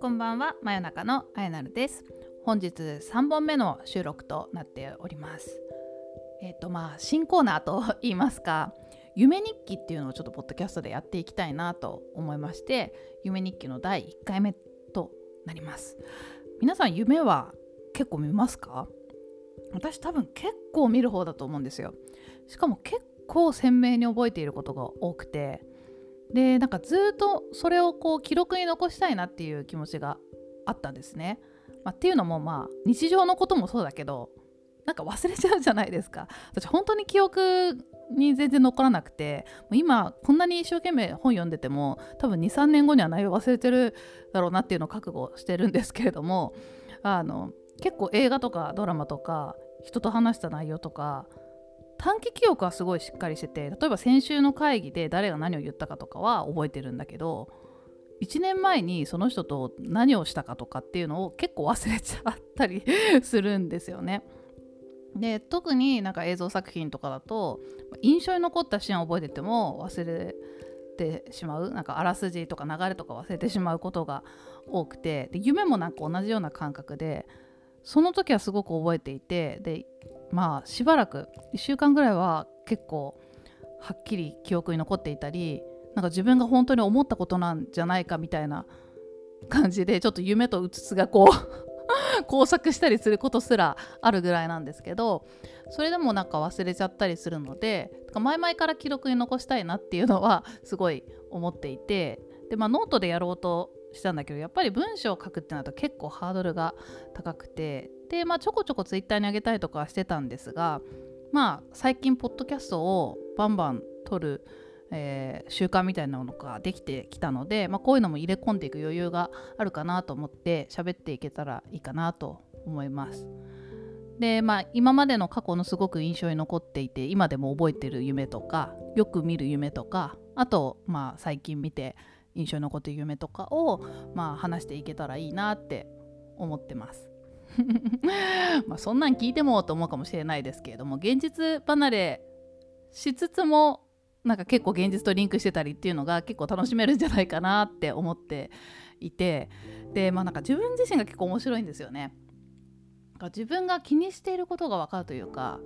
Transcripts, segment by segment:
こんばんは真夜中のあやなるです。本日3本目の収録となっております。えっ、ー、とまあ新コーナーと言いますか夢日記っていうのをちょっとポッドキャストでやっていきたいなと思いまして夢日記の第1回目となります。皆さん夢は結構見ますか？私多分結構見る方だと思うんですよ。しかも結構鮮明に覚えていることが多くて。でなんかずっとそれをこう記録に残したいなっていう気持ちがあったんですね、まあ、っていうのもまあ日常のこともそうだけどなんか忘れちゃうじゃないですか。私本当に記憶に全然残らなくて今こんなに一生懸命本読んでても多分23年後には内容忘れてるだろうなっていうのを覚悟してるんですけれどもあの結構映画とかドラマとか人と話した内容とか短期記憶はすごいしっかりしてて例えば先週の会議で誰が何を言ったかとかは覚えてるんだけど1年前にその人と何をしたかとかっていうのを結構忘れちゃったり するんですよね。で特になんか映像作品とかだと印象に残ったシーンを覚えてても忘れてしまうなんかあらすじとか流れとか忘れてしまうことが多くてで夢もなんか同じような感覚でその時はすごく覚えていてでまあしばらく1週間ぐらいは結構はっきり記憶に残っていたりなんか自分が本当に思ったことなんじゃないかみたいな感じでちょっと夢とうつつがこう 工作したりすることすらあるぐらいなんですけどそれでもなんか忘れちゃったりするので前々から記録に残したいなっていうのはすごい思っていてで、まあ、ノートでやろうとしたんだけどやっぱり文章を書くってなると結構ハードルが高くてで、まあ、ちょこちょこツイッターに上げたりとかしてたんですがまあ最近ポッドキャストをバンバン撮る、えー、習慣みたいなのができてきたので、まあ、こういうのも入れ込んでいく余裕があるかなと思って喋っていけたらいいかなと思います。でまあ今までの過去のすごく印象に残っていて今でも覚えてる夢とかよく見る夢とかあとまあ最近見て印象に残ってる夢とかをまあ話していけたらいいなって思ってます。まあそんなん聞いてもと思うかもしれないですけれども現実離れしつつもなんか結構現実とリンクしてたりっていうのが結構楽しめるんじゃないかなって思っていてでまあなんか自分自身が結構面白いんですよね。自分が気にしていることが分かるというか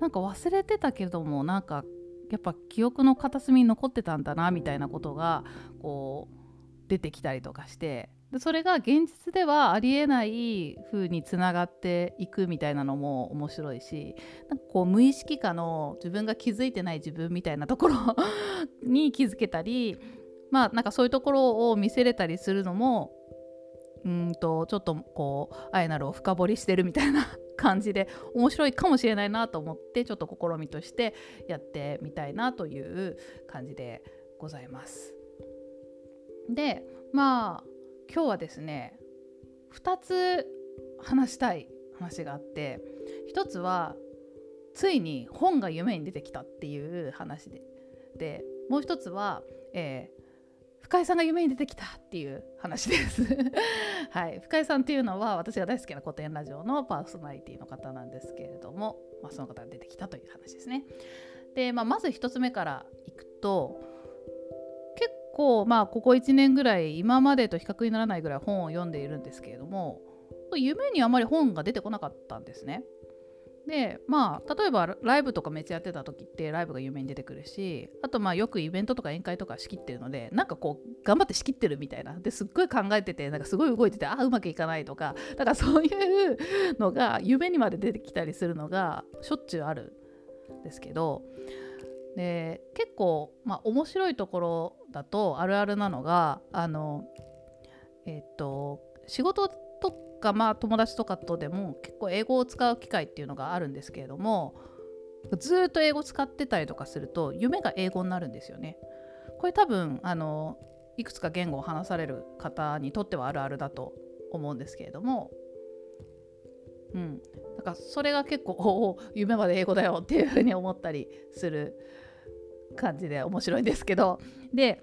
なんか忘れてたけどもなんかやっぱ記憶の片隅に残ってたんだなみたいなことがこう出てきたりとかしてでそれが現実ではありえない風につながっていくみたいなのも面白いしなんかこう無意識化の自分が気づいてない自分みたいなところに気づけたりまあなんかそういうところを見せれたりするのもうんとちょっとこうあえなるを深掘りしてるみたいな感じで面白いかもしれないなと思ってちょっと試みとしてやってみたいなという感じでございます。でまあ今日はですね2つ話したい話があって1つはついに本が夢に出てきたっていう話ででもう1つは、えー、深井さんが夢に出てきたっていう話です はい、深井さんっていうのは私が大好きな古典ラジオのパーソナリティの方なんですけれども、まあ、その方が出てきたという話ですね。で、まあ、まず1つ目からいくと構まあここ1年ぐらい今までと比較にならないぐらい本を読んでいるんですけれども夢にあまり本が出てこなかったんですね。でまあ例えばライブとかめっちゃやってた時ってライブが夢に出てくるしあとまあよくイベントとか宴会とか仕切ってるのでなんかこう頑張って仕切ってるみたいなですっごい考えててなんかすごい動いててあうまくいかないとかだからそういうのが夢にまで出てきたりするのがしょっちゅうあるんですけどで結構まあ面白いところだとあるあるなのがあのえっと仕事とかまあ友達とかとでも結構英語を使う機会っていうのがあるんですけれどもずっと英語使ってたりとかすると夢が英語になるんですよね。これ多分あのいくつか言語を話される方にとってはあるあるだと思うんですけれども、うん、なんかそれが結構 夢まで英語だよっていうふうに思ったりする感じで面白いんですけどで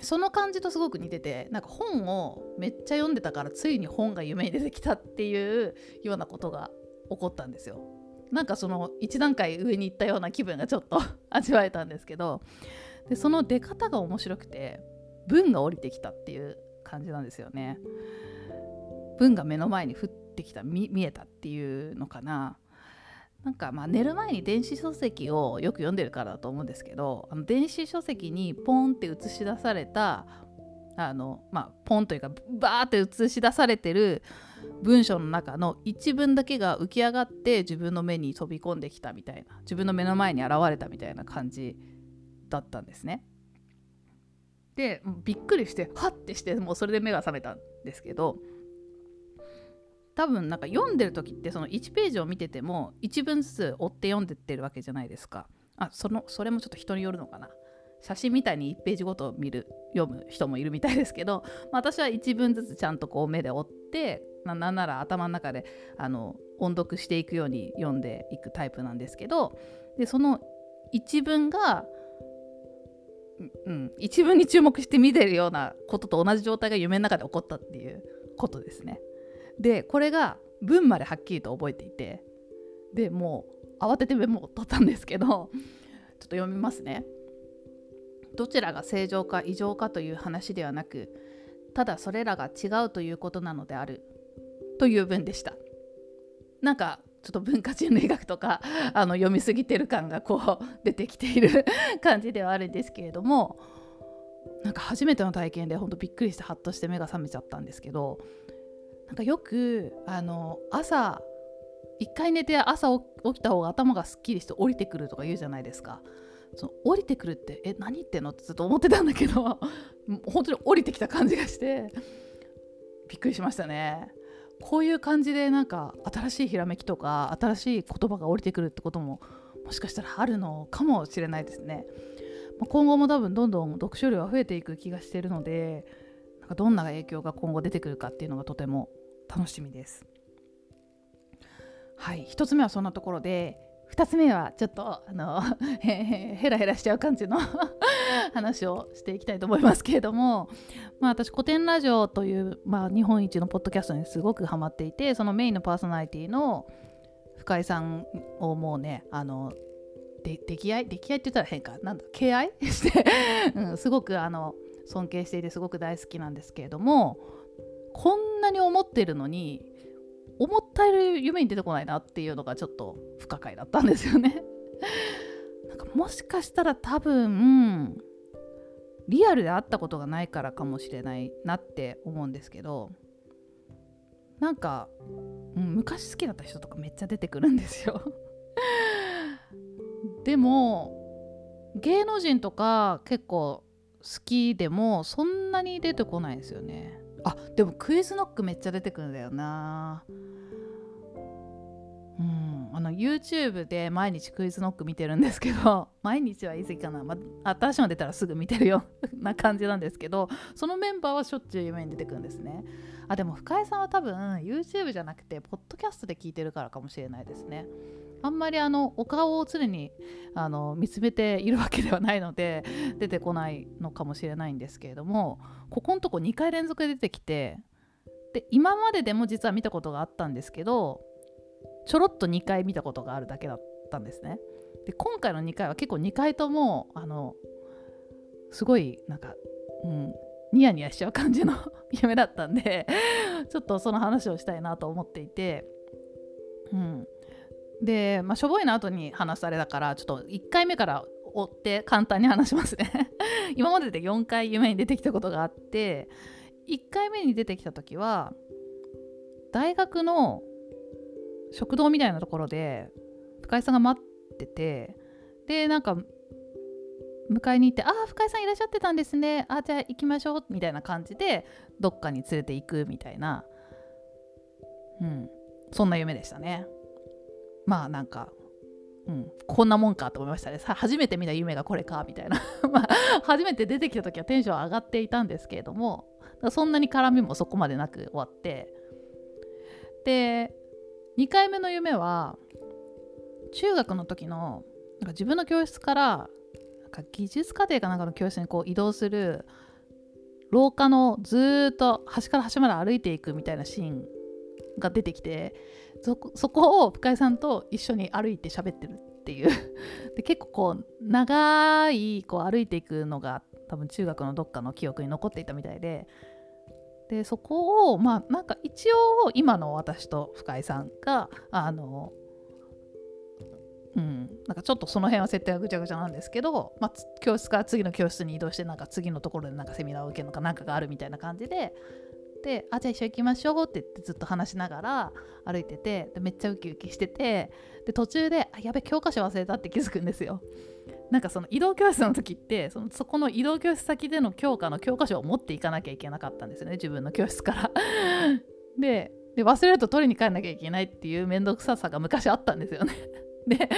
その感じとすごく似ててなんか本をめっちゃ読んでたからついに本が夢に出てきたっていうようなことが起こったんですよ。なんかその一段階上に行ったような気分がちょっと 味わえたんですけどでその出方が面白くて文が降りてきたっていう感じなんですよね。文が目の前に降ってきた見えたっていうのかな。なんかまあ寝る前に電子書籍をよく読んでるからだと思うんですけどあの電子書籍にポンって映し出されたあのまあポンというかバーって映し出されてる文章の中の一文だけが浮き上がって自分の目に飛び込んできたみたいな自分の目の前に現れたみたいな感じだったんですね。でびっくりしてハッてしてもうそれで目が覚めたんですけど多分なんか読んでる時ってその1ページを見てても1文ずつ追って読んでってるわけじゃないですか。あそのそれもちょっと人によるのかな。写真みたいに1ページごと見る読む人もいるみたいですけど、まあ、私は1文ずつちゃんとこう目で追ってなんなら頭の中であの音読していくように読んでいくタイプなんですけどでその一文が、うん、一文に注目して見てるようなことと同じ状態が夢の中で起こったっていうことですね。でこれが文まではっきりと覚えていてでもう慌ててメモを取ったんですけど ちょっと読みますね。どちらが正常か異常かという話ではなくただそれらが違うということなのであるという文でしたなんかちょっと文化人類学とか あの読みすぎてる感がこう 出てきている感じではあるんですけれどもなんか初めての体験でほんとびっくりしてハッとして目が覚めちゃったんですけどなんかよくあの朝一回寝て朝起きた方が頭がすっきりして降りてくるとか言うじゃないですか。その降りてくるってえ何言ってんの？ってずっと思ってたんだけど 本当に降りてきた感じがしてびっくりしましたね。こういう感じでなんか新しいひらめきとか新しい言葉が降りてくるってことももしかしたらあるのかもしれないですね。まあ、今後も多分どんどん読書量は増えていく気がしてるのでなんかどんな影響が今後出てくるかっていうのがとても楽しみです。はい。1つ目はそんなところで2つ目はちょっとあの ヘラヘラしちゃう感じの 話をしていきたいと思いますけれども、まあ、私古典ラジオという、まあ、日本一のポッドキャストにすごくハマっていてそのメインのパーソナリティの深井さんをもうねあので出来合い出来合いって言ったら変か。なんだ？敬愛？して、うん、すごくあの尊敬していてすごく大好きなんですけれどもこんなに思ってるのに思ったより夢に出てこないなっていうのがちょっと不可解だったんですよね。なんかもしかしたら多分リアルで会ったことがないからかもしれないなって思うんですけどなんか、うん、昔好きだった人とかめっちゃ出てくるんですよ。でも芸能人とか結構好きでもそんなに出てこないですよね。あでもクイズノックめっちゃ出てくるんだよな。うん、あの YouTube で毎日クイズノック見てるんですけど 毎日は言い過ぎかな、まあ、新しいの出たらすぐ見てるような 感じなんですけどそのメンバーはしょっちゅう夢に出てくるんですね。あでも深井さんは多分 YouTube じゃなくてポッドキャストで聞いてるからかもしれないですね。あんまりあのお顔を常にあの見つめているわけではないので出てこないのかもしれないんですけれどもここのとこ2回連続で出てきてで今まででも実は見たことがあったんですけどちょろっと2回見たことがあるだけだったんですね。で今回の2回は結構2回ともあのすごいなんか、うん、ニヤニヤしちゃう感じの 夢だったんでちょっとその話をしたいなと思っていて、うん、で、まあ、しょぼいの後に話されたからちょっと1回目から追って簡単に話しますね。今までで4回夢に出てきたことがあって1回目に出てきた時は大学の食堂みたいなところで深井さんが待っててでなんか迎えに行って「ああ深井さんいらっしゃってたんですね。あじゃあ行きましょう」みたいな感じでどっかに連れて行くみたいな。うん。そんな夢でしたね。まあなんかうん、こんなもんかと思いましたね。さ初めて見た夢がこれかみたいな。まあ初めて出てきた時はテンション上がっていたんですけれどもそんなに絡みもそこまでなく終わって。で2回目の夢は中学の時のなんか自分の教室からなんか技術課程かなんかの教室にこう移動する廊下のずっと端から端まで歩いていくみたいなシーンが出てきてそこを深井さんと一緒に歩いて喋ってるっていう。で結構こう長いこう歩いていくのが多分中学のどっかの記憶に残っていたみたいで。でそこをまあなんか一応今の私と深井さんがあのうん、なんかちょっとその辺は設定がぐちゃぐちゃなんですけど、まあ、教室から次の教室に移動してなんか次のところでなんかセミナーを受けるのかなんかがあるみたいな感じでであじゃあ一緒行きましょうって言ってずっと話しながら歩いててでめっちゃウキウキしててで途中であやべ教科書忘れたって気づくんですよ。なんかその移動教室の時ってそのそこの移動教室先での教科の教科書を持っていかなきゃいけなかったんですよね自分の教室から。でで忘れると取りに帰んなきゃいけないっていう面倒くささが昔あったんですよね。で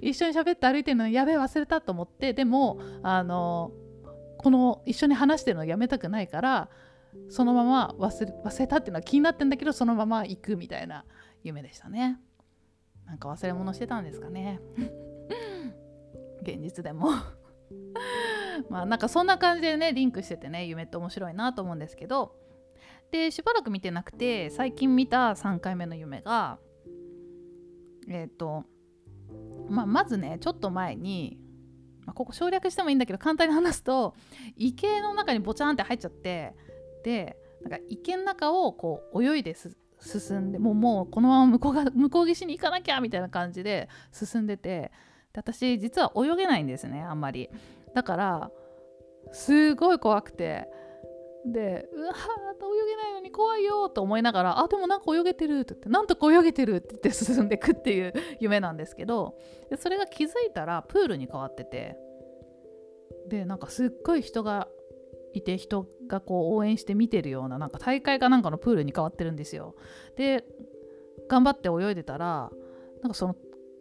一緒に喋って歩いてるのやべえ忘れたと思ってでもあのこの一緒に話してるのやめたくないからそのまま忘れ忘れたっていうのは気になってんだけどそのまま行くみたいな夢でしたね。なんか忘れ物してたんですかね。現実でも。まあなんかそんな感じでねリンクしててね夢って面白いなと思うんですけど。でしばらく見てなくて最近見た3回目の夢がえっ、ー、とまあ、まずねちょっと前に、まあ、ここ省略してもいいんだけど簡単に話すと池の中にボチャンって入っちゃってでなんか池の中をこう泳いで進んでもうもうこのまま向こうが向こう岸に行かなきゃみたいな感じで進んでてで私実は泳げないんですねあんまり。だからすごい怖くてでうわー泳げないのに怖いよと思いながらあでもなんか泳げてるって言ってなんとか泳げてるって言って進んでいくっていう 夢なんですけどでそれが気づいたらプールに変わっててでなんかすっごい人がいて人がこう応援して見てるようななんか大会かなんかのプールに変わってるんですよ。で頑張って泳いでたらなんかその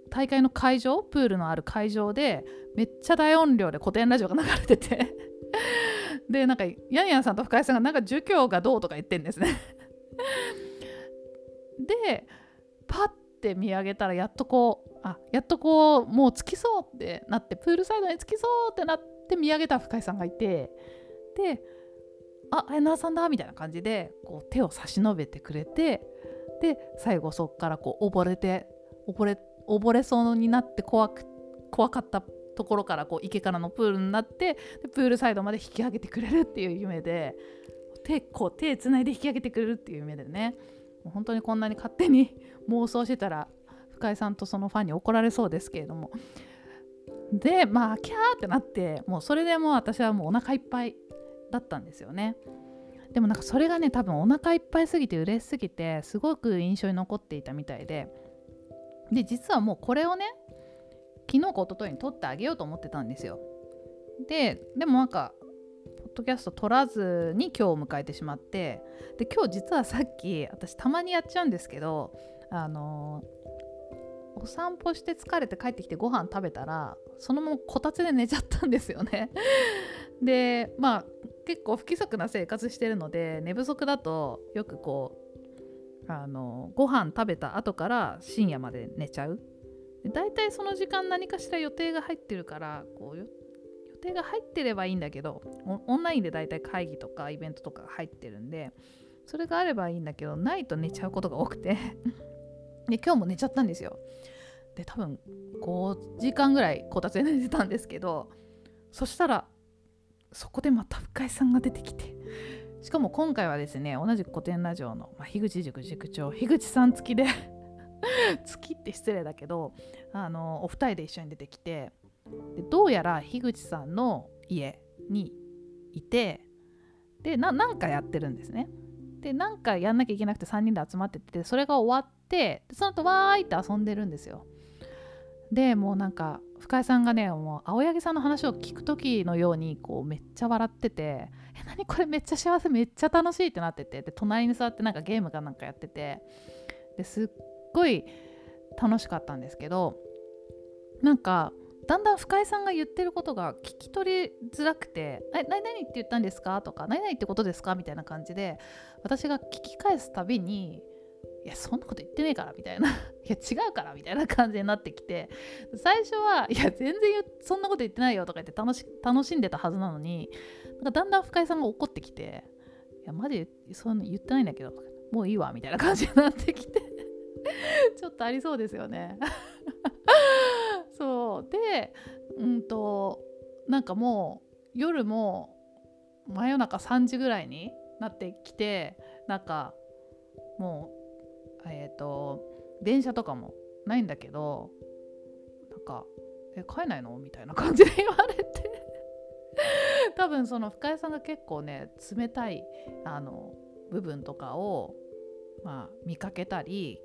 大会の会場プールのある会場でめっちゃ大音量で古典ラジオが流れてて。でなんかヤンヤンさんと深井さんがなんか儒教がどうとか言ってんですね。でパッて見上げたらやっとこうあやっとこうもう着きそうってなってプールサイドに着きそうってなって見上げた深井さんがいてであ綾菜さんだみたいな感じでこう手を差し伸べてくれてで最後そっからこう溺れて溺れ溺れそうになって怖く怖かったところからこう池からのプールになってでプールサイドまで引き上げてくれるっていう夢で手こう手つないで引き上げてくれるっていう夢でね。もう本当にこんなに勝手に妄想してたら深井さんとそのファンに怒られそうですけれども。でまあキャーってなってもうそれでもう私はもうお腹いっぱい。だったんですよねでもなんかそれがね多分お腹いっぱいすぎて嬉しすぎてすごく印象に残っていたみたいでで実はもうこれをね昨日か一昨日に撮ってあげようと思ってたんですよ。ででもなんかポッドキャスト撮らずに今日を迎えてしまってで今日実はさっき私たまにやっちゃうんですけどあのお散歩して疲れて帰ってきてご飯食べたらそのままこたつで寝ちゃったんですよね。でまあ結構不規則な生活してるので寝不足だとよくこうあのご飯食べた後から深夜まで寝ちゃう。で大体その時間何かしら予定が入ってるからこう予定が入ってればいいんだけどオンラインで大体会議とかイベントとかが入ってるんでそれがあればいいんだけどないと寝ちゃうことが多くて。で今日も寝ちゃったんですよ。で多分5時間ぐらいこたつで寝てたんですけどそしたらそこでまた深井さんが出てきてしかも今回はですね同じく古典ラジオの、まあ、樋口塾塾長樋口さん付きで 月って失礼だけどあのお二人で一緒に出てきてでどうやら樋口さんの家にいてでなんかやってるんですね。でなんかやんなきゃいけなくて3人で集まっててそれが終わってその後わーいって遊んでるんですよ。でもうなんか深井さんがねもう青柳さんの話を聞く時のようにこうめっちゃ笑ってて「え何これめっちゃ幸せめっちゃ楽しい」ってなっててで隣に座ってなんかゲームかなんかやっててですっごい楽しかったんですけどなんかだんだん深井さんが言ってることが聞き取りづらくて「え何々って言ったんですか?」とか「何々ってことですか?」みたいな感じで私が聞き返すたびに「いやそんなこと言ってねえから」みたいな「いや違うから」みたいな感じになってきて。最初は「いや全然そんなこと言ってないよ」とか言って楽し楽しんでたはずなのになんかだんだん深井さんが怒ってきて「いやマジそんな言ってないんだけど」もういいわみたいな感じになってきて。ちょっとありそうですよね。そう。でうんとなんかもう夜も真夜中3時ぐらいになってきてなんかもうえっ、ー、と電車とかもないんだけどなんか「え帰んないの?」みたいな感じで言われて 多分その深谷さんが結構ね冷たいあの部分とかを、まあ、見かけたり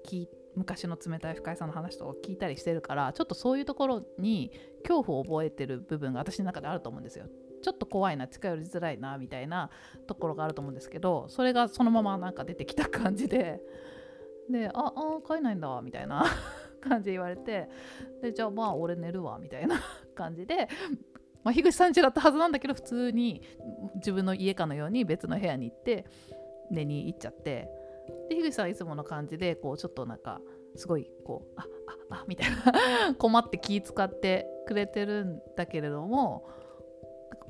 昔の冷たい深井さんの話とか聞いたりしてるからちょっとそういうところに恐怖を覚えてる部分が私の中であると思うんですよ。ちょっと怖いな近寄りづらいなみたいなところがあると思うんですけどそれがそのままなんか出てきた感じでで「ああ帰えないんだ」みたいな 感じで言われてでじゃあまあ俺寝るわみたいな 感じでまあ、樋口さん家だったはずなんだけど普通に自分の家かのように別の部屋に行って寝に行っちゃってで樋口さんはいつもの感じでこうちょっとなんかすごいこうあああみたいな 困って気使ってくれてるんだけれども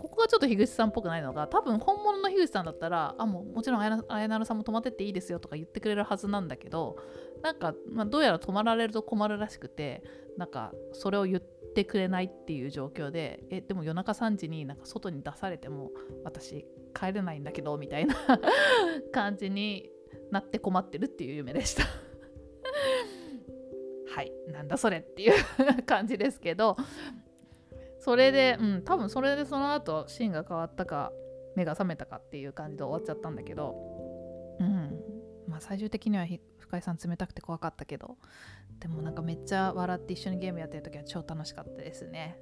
ここがちょっと樋口さんっぽくないのが多分本物の樋口さんだったらあもうもちろんあやなさんも泊まってっていいですよとか言ってくれるはずなんだけどなんか、まあ、どうやら泊まられると困るらしくてなんかそれを言ってくれないっていう状況でえでも夜中3時になんか外に出されても私帰れないんだけどみたいな 感じになって困ってるっていう夢でした。はいなんだそれっていう 感じですけどそれでうん。多分それでその後シーンが変わったか目が覚めたかっていう感じで終わっちゃったんだけど。うん。まあ最終的には深井さん冷たくて怖かったけど。でもなんかめっちゃ笑って一緒にゲームやってる時は超楽しかったですね。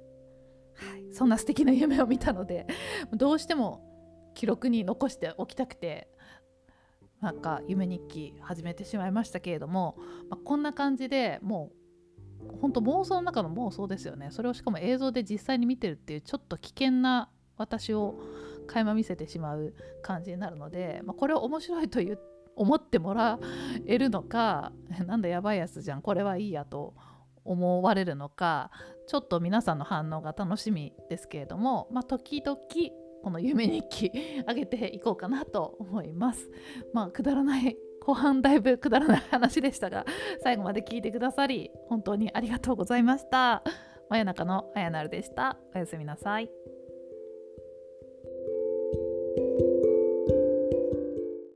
はい、そんな素敵な夢を見たので どうしても記録に残しておきたくてなんか夢日記始めてしまいましたけれども、まあ、こんな感じでもう本当妄想の中の妄想ですよねそれをしかも映像で実際に見てるっていうちょっと危険な私を垣間見せてしまう感じになるので、まあ、これを面白いと言思ってもらえるのか なんだやばいやつじゃんこれはいいやと思われるのかちょっと皆さんの反応が楽しみですけれども、まあ、時々この夢日記 上げていこうかなと思います。まあくだらない後半だいぶくだらない話でしたが最後まで聞いてくださり本当にありがとうございました。真夜中のあやなるでした。おやすみなさい。